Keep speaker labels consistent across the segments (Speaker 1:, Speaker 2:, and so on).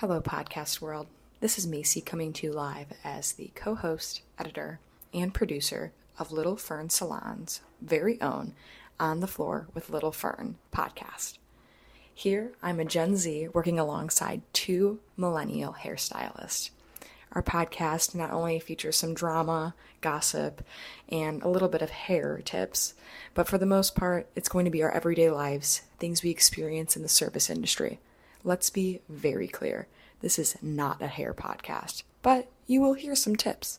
Speaker 1: Hello, podcast world. This is Macy coming to you live as the co host, editor, and producer of Little Fern Salon's very own On the Floor with Little Fern podcast. Here, I'm a Gen Z working alongside two millennial hairstylists. Our podcast not only features some drama, gossip, and a little bit of hair tips, but for the most part, it's going to be our everyday lives, things we experience in the service industry. Let's be very clear this is not a hair podcast, but you will hear some tips.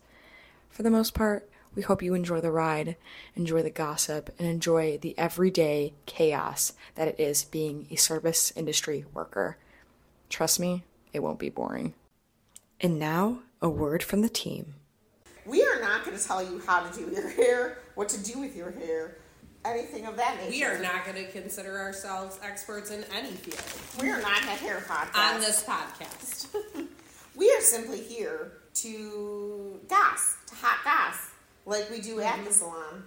Speaker 1: For the most part, we hope you enjoy the ride, enjoy the gossip, and enjoy the everyday chaos that it is being a service industry worker. Trust me, it won't be boring. And now, a word from the team.
Speaker 2: We are not going to tell you how to do your hair, what to do with your hair, anything of that nature.
Speaker 3: We are not going to consider ourselves experts in any field
Speaker 2: We are not a hair podcast.
Speaker 3: on this podcast.
Speaker 2: We are simply here to goss, to hot goss, like we do at the salon.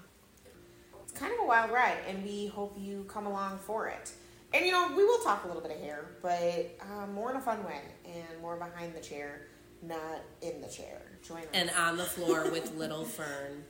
Speaker 2: It's kind of a wild ride, and we hope you come along for it. And you know, we will talk a little bit of hair, but um, more in a fun way and more behind the chair, not in the chair. Join us.
Speaker 3: and on the floor with Little Fern.